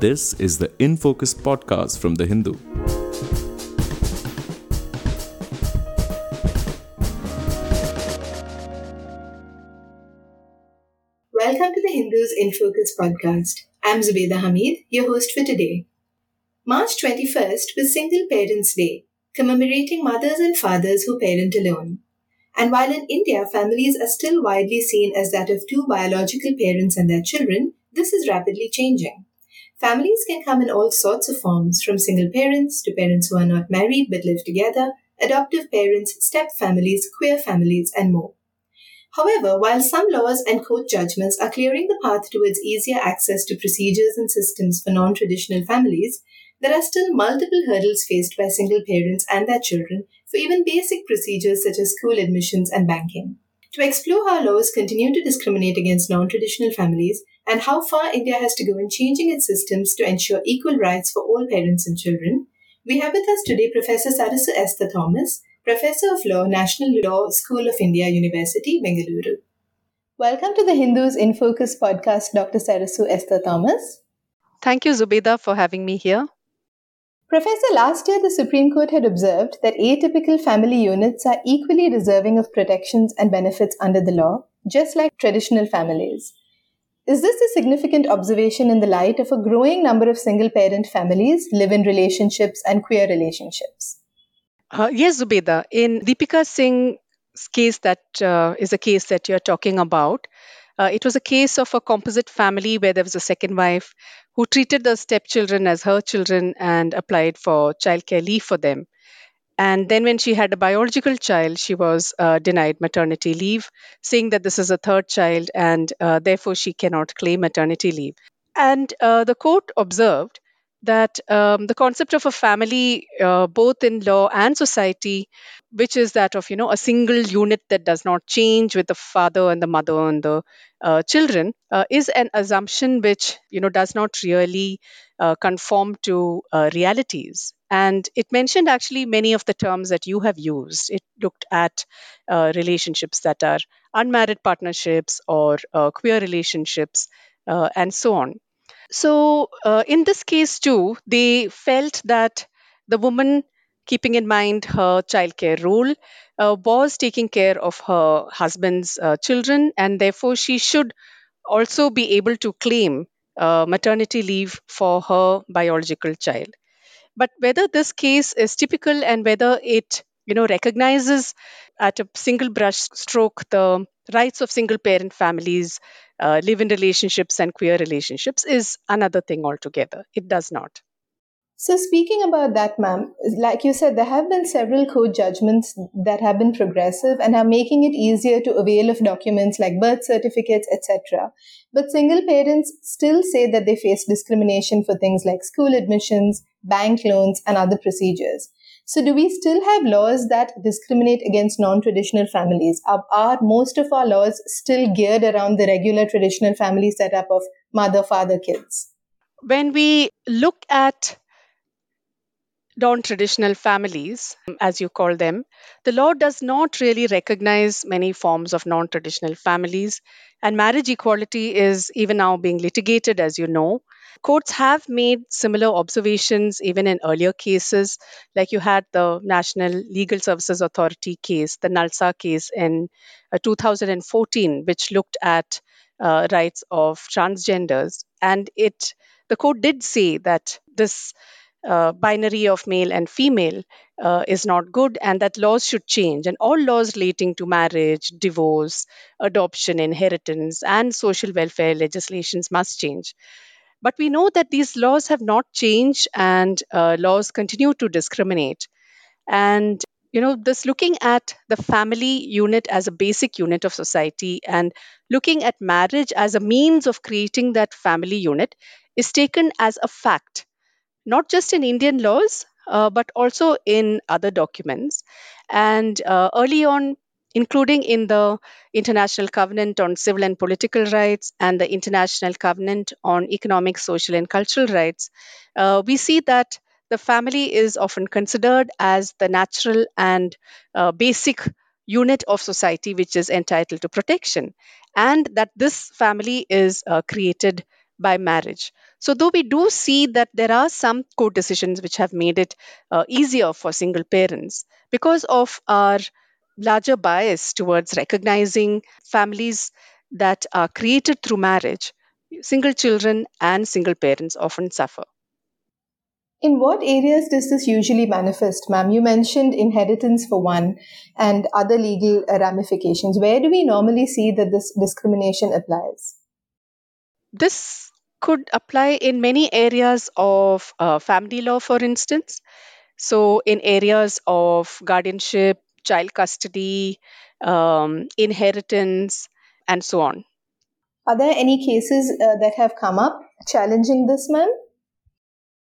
This is the In Focus podcast from The Hindu. Welcome to the Hindus in Focus podcast. I'm Zubeda Hamid, your host for today. March 21st was Single Parents Day, commemorating mothers and fathers who parent alone. And while in India families are still widely seen as that of two biological parents and their children, this is rapidly changing. Families can come in all sorts of forms, from single parents to parents who are not married but live together, adoptive parents, step families, queer families, and more. However, while some laws and court judgments are clearing the path towards easier access to procedures and systems for non traditional families, there are still multiple hurdles faced by single parents and their children for even basic procedures such as school admissions and banking. To explore how laws continue to discriminate against non traditional families and how far India has to go in changing its systems to ensure equal rights for all parents and children, we have with us today Professor Sarasu Esther Thomas, Professor of Law, National Law School of India, University, Bengaluru. Welcome to the Hindus in Focus podcast, Dr. Sarasu Esther Thomas. Thank you, Zubeda, for having me here. Professor, last year the Supreme Court had observed that atypical family units are equally deserving of protections and benefits under the law, just like traditional families. Is this a significant observation in the light of a growing number of single parent families, live in relationships, and queer relationships? Uh, yes, Zubeda. In Deepika Singh's case, that uh, is a case that you're talking about. Uh, it was a case of a composite family where there was a second wife who treated the stepchildren as her children and applied for childcare leave for them. And then, when she had a biological child, she was uh, denied maternity leave, saying that this is a third child and uh, therefore she cannot claim maternity leave. And uh, the court observed that um, the concept of a family, uh, both in law and society, which is that of you know a single unit that does not change with the father and the mother and the uh, children, uh, is an assumption which you know does not really uh, conform to uh, realities. And it mentioned actually many of the terms that you have used. It looked at uh, relationships that are unmarried partnerships or queer relationships, and so on. So, uh, in this case, too, they felt that the woman, keeping in mind her childcare role, uh, was taking care of her husband's uh, children, and therefore she should also be able to claim uh, maternity leave for her biological child. But whether this case is typical and whether it you know recognizes at a single brush stroke the rights of single parent families uh, live in relationships and queer relationships is another thing altogether. It does not. So speaking about that ma'am like you said there have been several court judgments that have been progressive and are making it easier to avail of documents like birth certificates etc but single parents still say that they face discrimination for things like school admissions bank loans and other procedures so, do we still have laws that discriminate against non traditional families? Are, are, most of our laws still geared around the regular traditional family setup of mother, father, kids? When we look at non traditional families, as you call them, the law does not really recognize many forms of non traditional families. And marriage equality is even now being litigated, as you know. Courts have made similar observations even in earlier cases, like you had the National Legal Services Authority case, the NALSA case in uh, 2014, which looked at uh, rights of transgenders. And it the court did say that this uh, binary of male and female uh, is not good and that laws should change and all laws relating to marriage divorce adoption inheritance and social welfare legislations must change but we know that these laws have not changed and uh, laws continue to discriminate and you know this looking at the family unit as a basic unit of society and looking at marriage as a means of creating that family unit is taken as a fact not just in Indian laws, uh, but also in other documents. And uh, early on, including in the International Covenant on Civil and Political Rights and the International Covenant on Economic, Social, and Cultural Rights, uh, we see that the family is often considered as the natural and uh, basic unit of society which is entitled to protection, and that this family is uh, created by marriage. So, though we do see that there are some court decisions which have made it uh, easier for single parents because of our larger bias towards recognizing families that are created through marriage, single children and single parents often suffer. In what areas does this usually manifest, ma'am? You mentioned inheritance for one and other legal ramifications. Where do we normally see that this discrimination applies? This could apply in many areas of uh, family law, for instance. So, in areas of guardianship, child custody, um, inheritance, and so on. Are there any cases uh, that have come up challenging this, ma'am?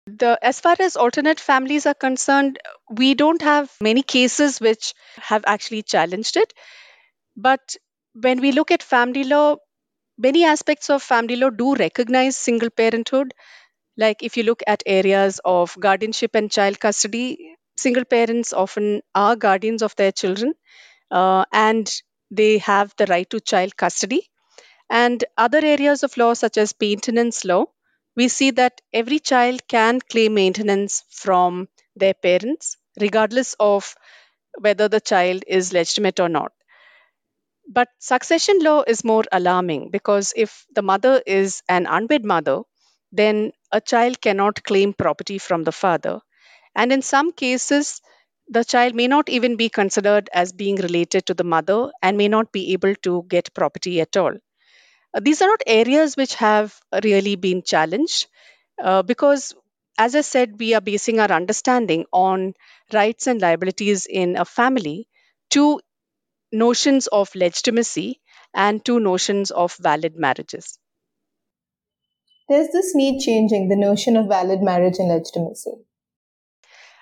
The as far as alternate families are concerned, we don't have many cases which have actually challenged it. But when we look at family law, many aspects of family law do recognize single parenthood. Like if you look at areas of guardianship and child custody, single parents often are guardians of their children uh, and they have the right to child custody. And other areas of law, such as maintenance law, we see that every child can claim maintenance from their parents, regardless of whether the child is legitimate or not. But succession law is more alarming because if the mother is an unwed mother, then a child cannot claim property from the father. And in some cases, the child may not even be considered as being related to the mother and may not be able to get property at all. Uh, these are not areas which have really been challenged uh, because, as I said, we are basing our understanding on rights and liabilities in a family to notions of legitimacy and two notions of valid marriages. Does this need changing, the notion of valid marriage and legitimacy?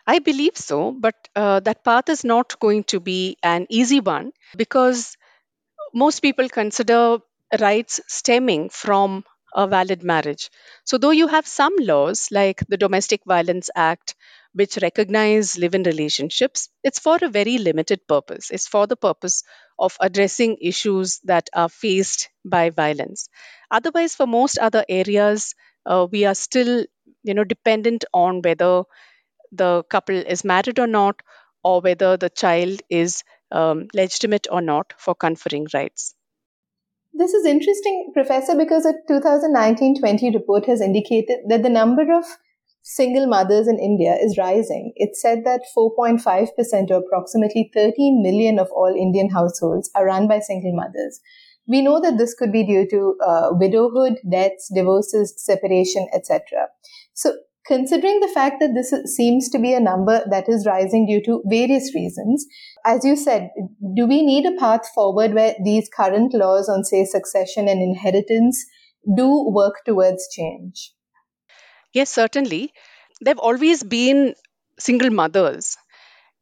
I believe so, but uh, that path is not going to be an easy one because most people consider rights stemming from a valid marriage. So, though you have some laws like the Domestic Violence Act, which recognize live in relationships, it's for a very limited purpose. It's for the purpose of addressing issues that are faced by violence. Otherwise, for most other areas, uh, we are still you know dependent on whether the couple is married or not or whether the child is um, legitimate or not for conferring rights this is interesting, Professor, because a 2019 20 report has indicated that the number of single mothers in India is rising. It said that 4.5% or approximately 13 million of all Indian households are run by single mothers. We know that this could be due to uh, widowhood, deaths, divorces, separation, etc. So, considering the fact that this seems to be a number that is rising due to various reasons, as you said, do we need a path forward where these current laws on, say, succession and inheritance do work towards change? Yes, certainly. There have always been single mothers.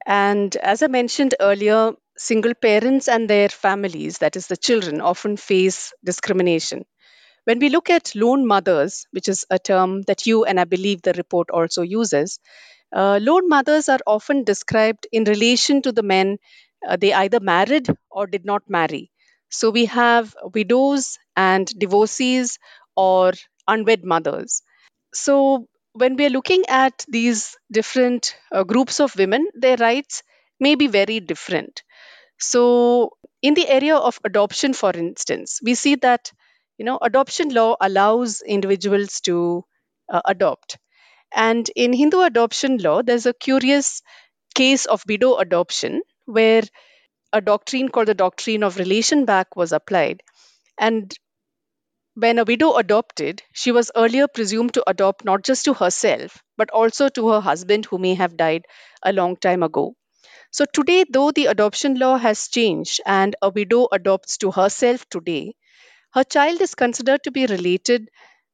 And as I mentioned earlier, single parents and their families, that is, the children, often face discrimination. When we look at lone mothers, which is a term that you and I believe the report also uses, uh, lone mothers are often described in relation to the men uh, they either married or did not marry. So we have widows and divorcees or unwed mothers. So when we are looking at these different uh, groups of women, their rights may be very different. So in the area of adoption, for instance, we see that you know adoption law allows individuals to uh, adopt. And in hindu adoption law there's a curious case of widow adoption where a doctrine called the doctrine of relation back was applied. And when a widow adopted she was earlier presumed to adopt not just to herself but also to her husband who may have died a long time ago. So today though the adoption law has changed and a widow adopts to herself today her child is considered to be related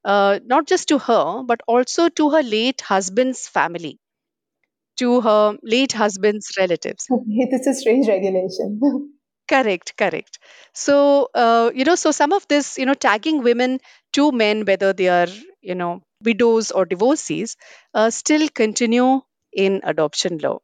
uh, not just to her, but also to her late husband's family, to her late husband's relatives. It's a strange regulation. correct, correct. So, uh, you know, so some of this, you know, tagging women to men, whether they are, you know, widows or divorcees, uh, still continue in adoption law.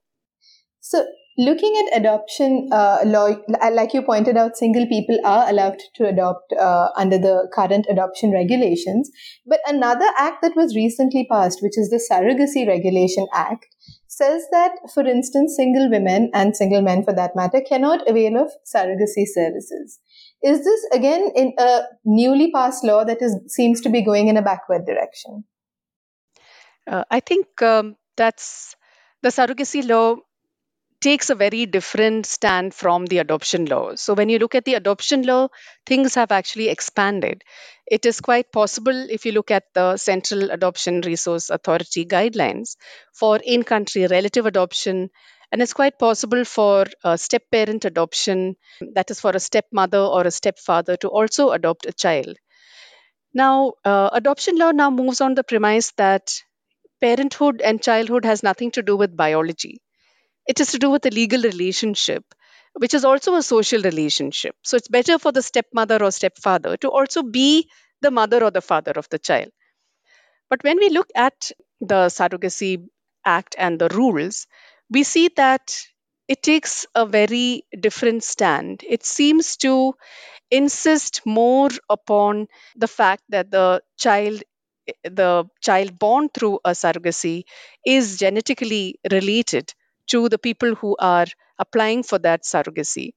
So, looking at adoption uh, law, like you pointed out, single people are allowed to adopt uh, under the current adoption regulations. But another act that was recently passed, which is the Surrogacy Regulation Act, says that, for instance, single women and single men, for that matter, cannot avail of surrogacy services. Is this again in a newly passed law that is seems to be going in a backward direction? Uh, I think um, that's the surrogacy law takes a very different stand from the adoption law. So, when you look at the adoption law, things have actually expanded. It is quite possible, if you look at the Central Adoption Resource Authority guidelines for in country relative adoption, and it's quite possible for step parent adoption, that is, for a stepmother or a stepfather to also adopt a child. Now, uh, adoption law now moves on the premise that parenthood and childhood has nothing to do with biology it is to do with a legal relationship which is also a social relationship. So it's better for the stepmother or stepfather to also be the mother or the father of the child. But when we look at the surrogacy act and the rules we see that it takes a very different stand. It seems to insist more upon the fact that the child the child born through a surrogacy is genetically related to the people who are applying for that surrogacy.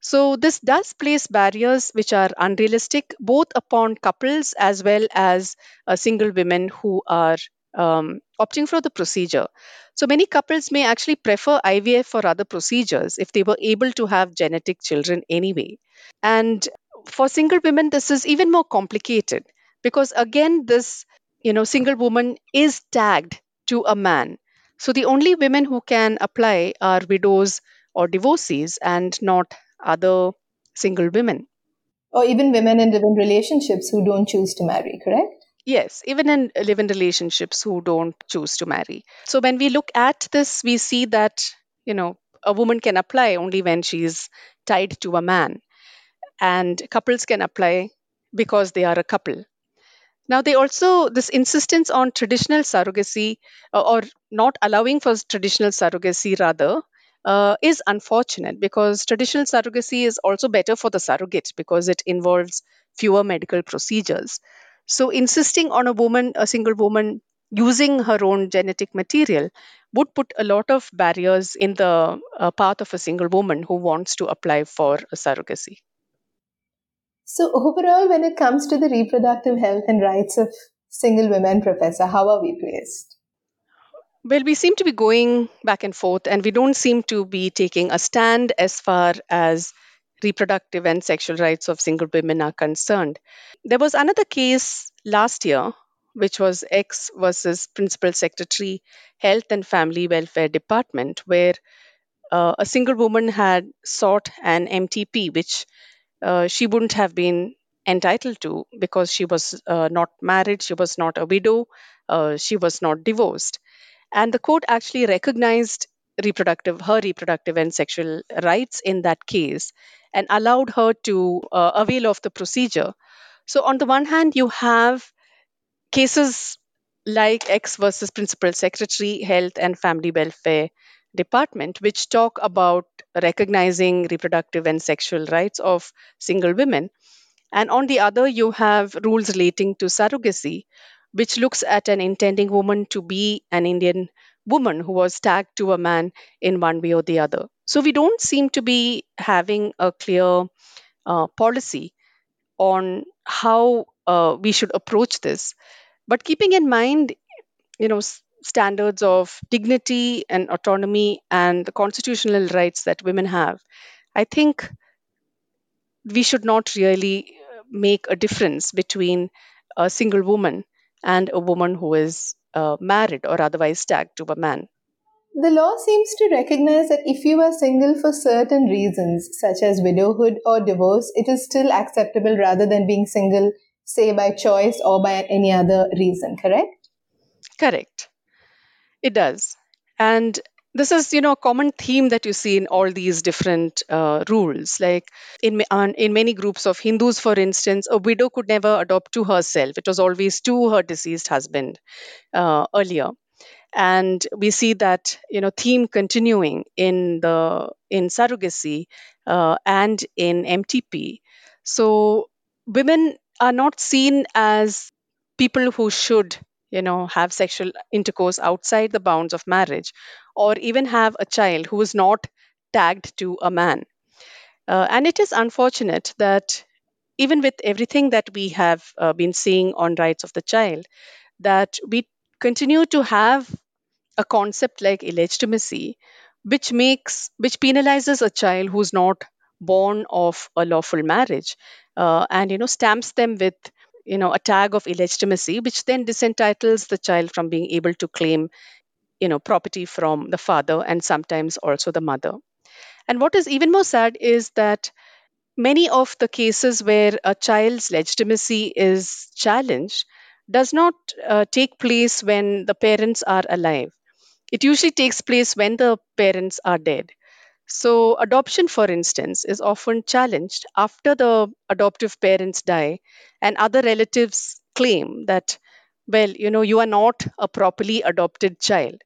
So, this does place barriers which are unrealistic both upon couples as well as uh, single women who are um, opting for the procedure. So, many couples may actually prefer IVF for other procedures if they were able to have genetic children anyway. And for single women, this is even more complicated because, again, this you know single woman is tagged to a man so the only women who can apply are widows or divorcees and not other single women. Or even women in living relationships who don't choose to marry, correct? Yes, even in live in relationships who don't choose to marry. So when we look at this, we see that, you know, a woman can apply only when she's tied to a man. And couples can apply because they are a couple. Now, they also, this insistence on traditional surrogacy uh, or not allowing for traditional surrogacy, rather, uh, is unfortunate because traditional surrogacy is also better for the surrogate because it involves fewer medical procedures. So, insisting on a woman, a single woman, using her own genetic material would put a lot of barriers in the uh, path of a single woman who wants to apply for a surrogacy. So, overall, when it comes to the reproductive health and rights of single women, Professor, how are we placed? Well, we seem to be going back and forth, and we don't seem to be taking a stand as far as reproductive and sexual rights of single women are concerned. There was another case last year, which was X versus Principal Secretary, Health and Family Welfare Department, where uh, a single woman had sought an MTP, which uh, she wouldn't have been entitled to because she was uh, not married, she was not a widow, uh, she was not divorced. And the court actually recognized reproductive her reproductive and sexual rights in that case and allowed her to uh, avail of the procedure. So on the one hand, you have cases like X versus Principal Secretary, Health and Family Welfare department, which talk about recognizing reproductive and sexual rights of single women. And on the other, you have rules relating to surrogacy, which looks at an intending woman to be an Indian woman who was tagged to a man in one way or the other. So we don't seem to be having a clear uh, policy on how uh, we should approach this. But keeping in mind, you know, standards of dignity and autonomy and the constitutional rights that women have, I think we should not really uh, make a difference between a single woman and a woman who is uh, married or otherwise tagged to a man. The law seems to recognize that if you are single for certain reasons, such as widowhood or divorce, it is still acceptable rather than being single, say by choice or by any other reason, correct? Correct. It does. And this is you know a common theme that you see in all these different uh, rules. Like in in many groups of hindus for instance a widow could never adopt to herself. It was always to her deceased husband uh, earlier. And we see that you know theme continuing in the in surrogacy uh, and in mtp so women are not seen as people who should you know have sexual intercourse outside the bounds of marriage or even have a child who is not tagged to a man. Uh, and it is unfortunate that even with everything that we have uh, been seeing on rights of the child that we continue to have a concept like illegitimacy which makes which penalizes a child who's not born of a lawful marriage uh, and you know stamps them with you know a tag of illegitimacy which then disentitles the child from being able to claim you know property from the father and sometimes also the mother and what is even more sad is that many of the cases where a child's legitimacy is challenged does not uh, take place when the parents are alive it usually takes place when the parents are dead. So, adoption, for instance, is often challenged after the adoptive parents die, and other relatives claim that, well, you know, you are not a properly adopted child.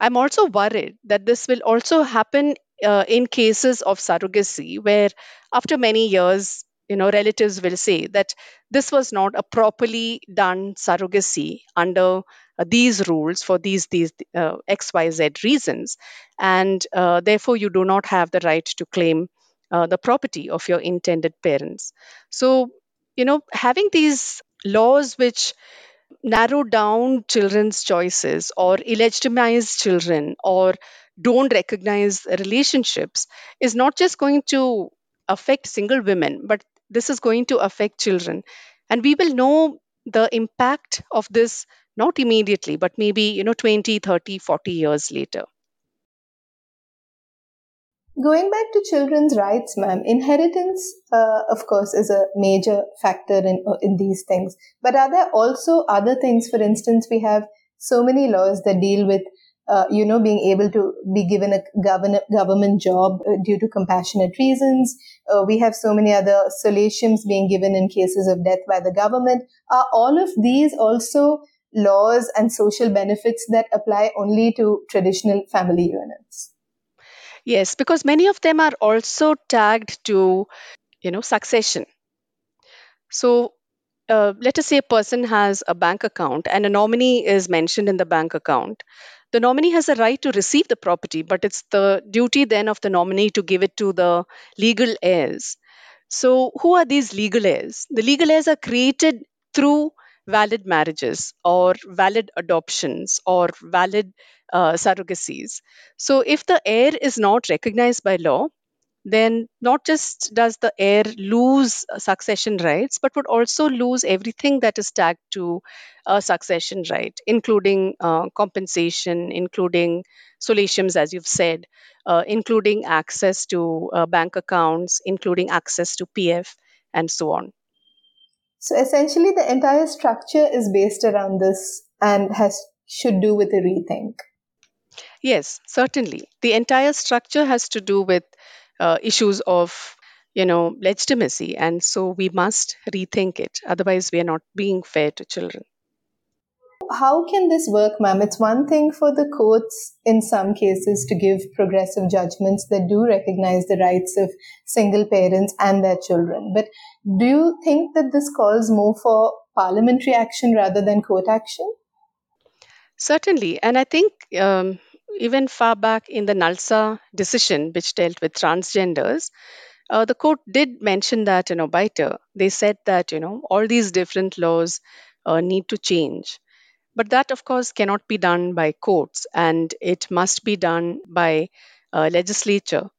I'm also worried that this will also happen uh, in cases of surrogacy, where after many years, you know, relatives will say that this was not a properly done surrogacy under uh, these rules for these these uh, X Y Z reasons, and uh, therefore you do not have the right to claim uh, the property of your intended parents. So, you know, having these laws which narrow down children's choices or illegitimize children or don't recognize relationships is not just going to affect single women, but this is going to affect children. And we will know the impact of this not immediately, but maybe, you know, 20, 30, 40 years later. Going back to children's rights, ma'am, inheritance, uh, of course, is a major factor in, in these things. But are there also other things? For instance, we have so many laws that deal with, uh, you know, being able to be given a government government job uh, due to compassionate reasons. Uh, we have so many other solatiums being given in cases of death by the government. Are all of these also laws and social benefits that apply only to traditional family units? Yes, because many of them are also tagged to, you know, succession. So uh, let us say a person has a bank account and a nominee is mentioned in the bank account. The nominee has a right to receive the property, but it's the duty then of the nominee to give it to the legal heirs. So, who are these legal heirs? The legal heirs are created through valid marriages or valid adoptions or valid uh, surrogacies. So, if the heir is not recognized by law, then not just does the heir lose uh, succession rights, but would also lose everything that is tagged to a succession right, including uh, compensation, including solatiums, as you've said, uh, including access to uh, bank accounts, including access to PF, and so on. So essentially, the entire structure is based around this and has should do with a rethink. Yes, certainly. The entire structure has to do with uh, issues of you know legitimacy and so we must rethink it otherwise we are not being fair to children how can this work, ma'am? It's one thing for the courts in some cases to give progressive judgments that do recognize the rights of single parents and their children. But do you think that this calls more for parliamentary action rather than court action? Certainly. And I think um, even far back in the NALSA decision, which dealt with transgenders, uh, the court did mention that in Obiter. They said that, you know, all these different laws uh, need to change. But that, of course, cannot be done by courts and it must be done by uh, legislature.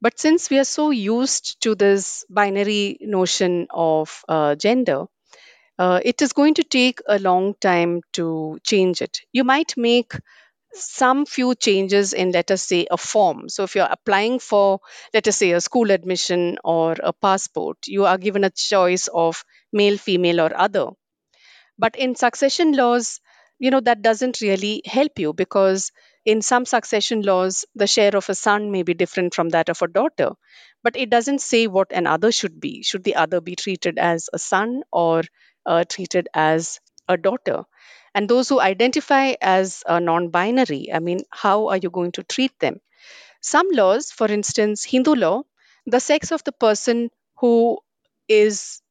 But since we are so used to this binary notion of uh, gender, uh, it is going to take a long time to change it. You might make some few changes in, let us say, a form. So, if you're applying for, let us say, a school admission or a passport, you are given a choice of male, female, or other. But in succession laws, you know, that doesn't really help you because in some succession laws, the share of a son may be different from that of a daughter. But it doesn't say what an other should be. Should the other be treated as a son or uh, treated as a daughter. And those who identify as uh, a non binary, I mean, how are you going to treat them? Some laws, for instance, Hindu law, the sex of the person who is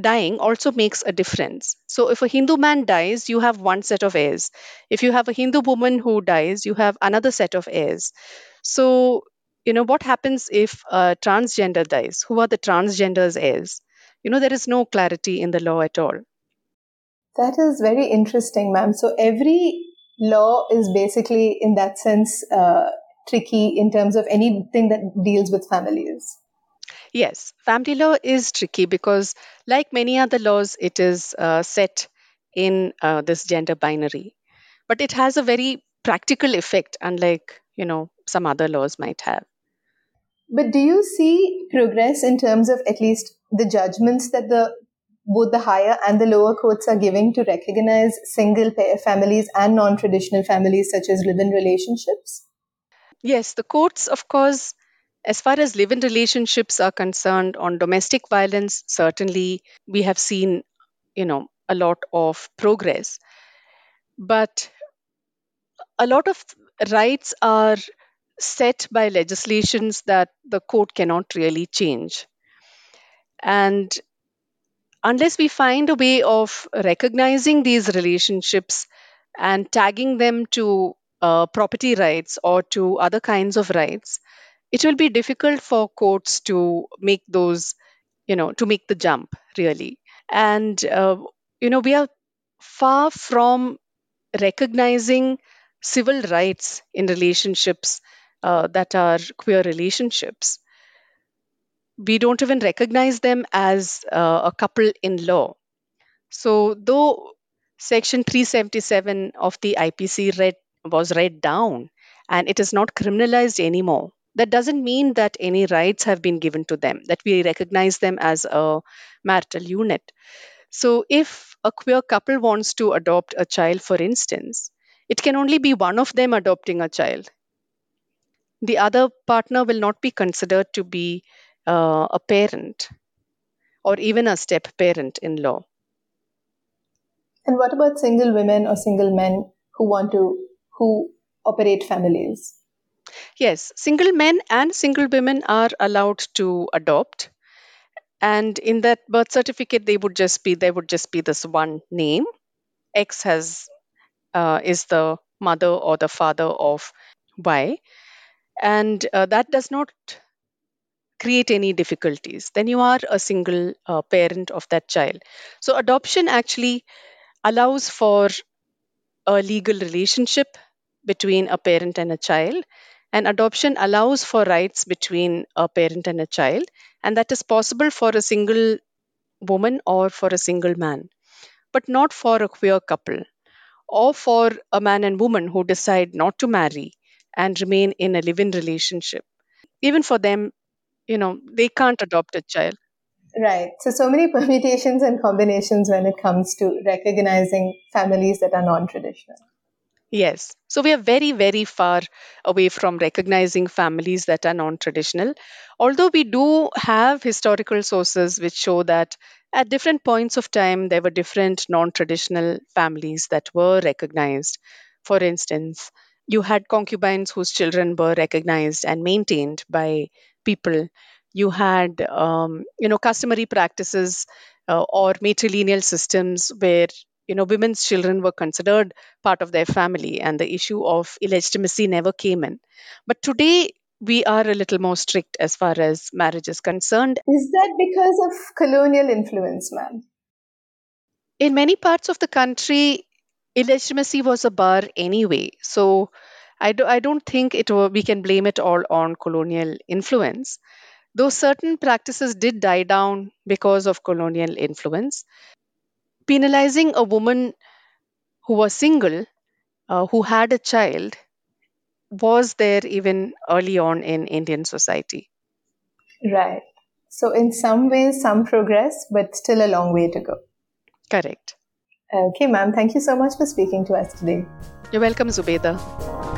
dying also makes a difference. So if a Hindu man dies, you have one set of heirs. If you have a Hindu woman who dies, you have another set of heirs. So, you know, what happens if a transgender dies? Who are the transgender's heirs? You know, there is no clarity in the law at all. That is very interesting, ma'am. So every law is basically, in that sense, uh, tricky in terms of anything that deals with families. Yes, family law is tricky because, like many other laws, it is uh, set in uh, this gender binary. But it has a very practical effect, unlike you know some other laws might have. But do you see progress in terms of at least the judgments that the both the higher and the lower courts are giving to recognize single pair families and non-traditional families such as live-in relationships? Yes, the courts, of course, as far as live in relationships are concerned, on domestic violence, certainly we have seen, you know, a lot of progress. But a lot of rights are set by legislations that the court cannot really change. And unless we find a way of recognizing these relationships and tagging them to uh, property rights or to other kinds of rights, it will be difficult for courts to make those, you know, to make the jump really. And, uh, you know, we are far from recognizing civil rights in relationships uh, that are queer relationships. We don't even recognize them as uh, a couple in law. So, though Section 377 of the IPC read, was read down and it is not criminalized anymore, that doesn't mean that any rights have been given to them, that we recognize them as a marital unit. So, if a queer couple wants to adopt a child, for instance, it can only be one of them adopting a child. The other partner will not be considered to be uh, a parent or even a step parent in law. And what about single women or single men who want to who operate families? Yes, single men and single women are allowed to adopt. And in that birth certificate, they would just be there would just be this one name. X has uh, is the mother or the father of Y, and uh, that does not create any difficulties. Then you are a single uh, parent of that child. So adoption actually allows for a legal relationship between a parent and a child and adoption allows for rights between a parent and a child, and that is possible for a single woman or for a single man, but not for a queer couple or for a man and woman who decide not to marry and remain in a live in relationship. Even for them, you know, they can't adopt a child. Right. So, so many permutations and combinations when it comes to recognizing families that are non traditional. Yes. So we are very, very far away from recognizing families that are non traditional. Although we do have historical sources which show that at different points of time, there were different non traditional families that were recognized. For instance, you had concubines whose children were recognized and maintained by people. You had, um, you know, customary practices uh, or matrilineal systems where you know women's children were considered part of their family and the issue of illegitimacy never came in. But today we are a little more strict as far as marriage is concerned. Is that because of colonial influence ma'am? In many parts of the country illegitimacy was a bar anyway. So I, do, I don't think it we can blame it all on colonial influence though certain practices did die down because of colonial influence penalizing a woman who was single, uh, who had a child, was there even early on in Indian society. Right. So, in some ways, some progress, but still a long way to go. Correct. Okay, ma'am. Thank you so much for speaking to us today. You're welcome, Zubeda.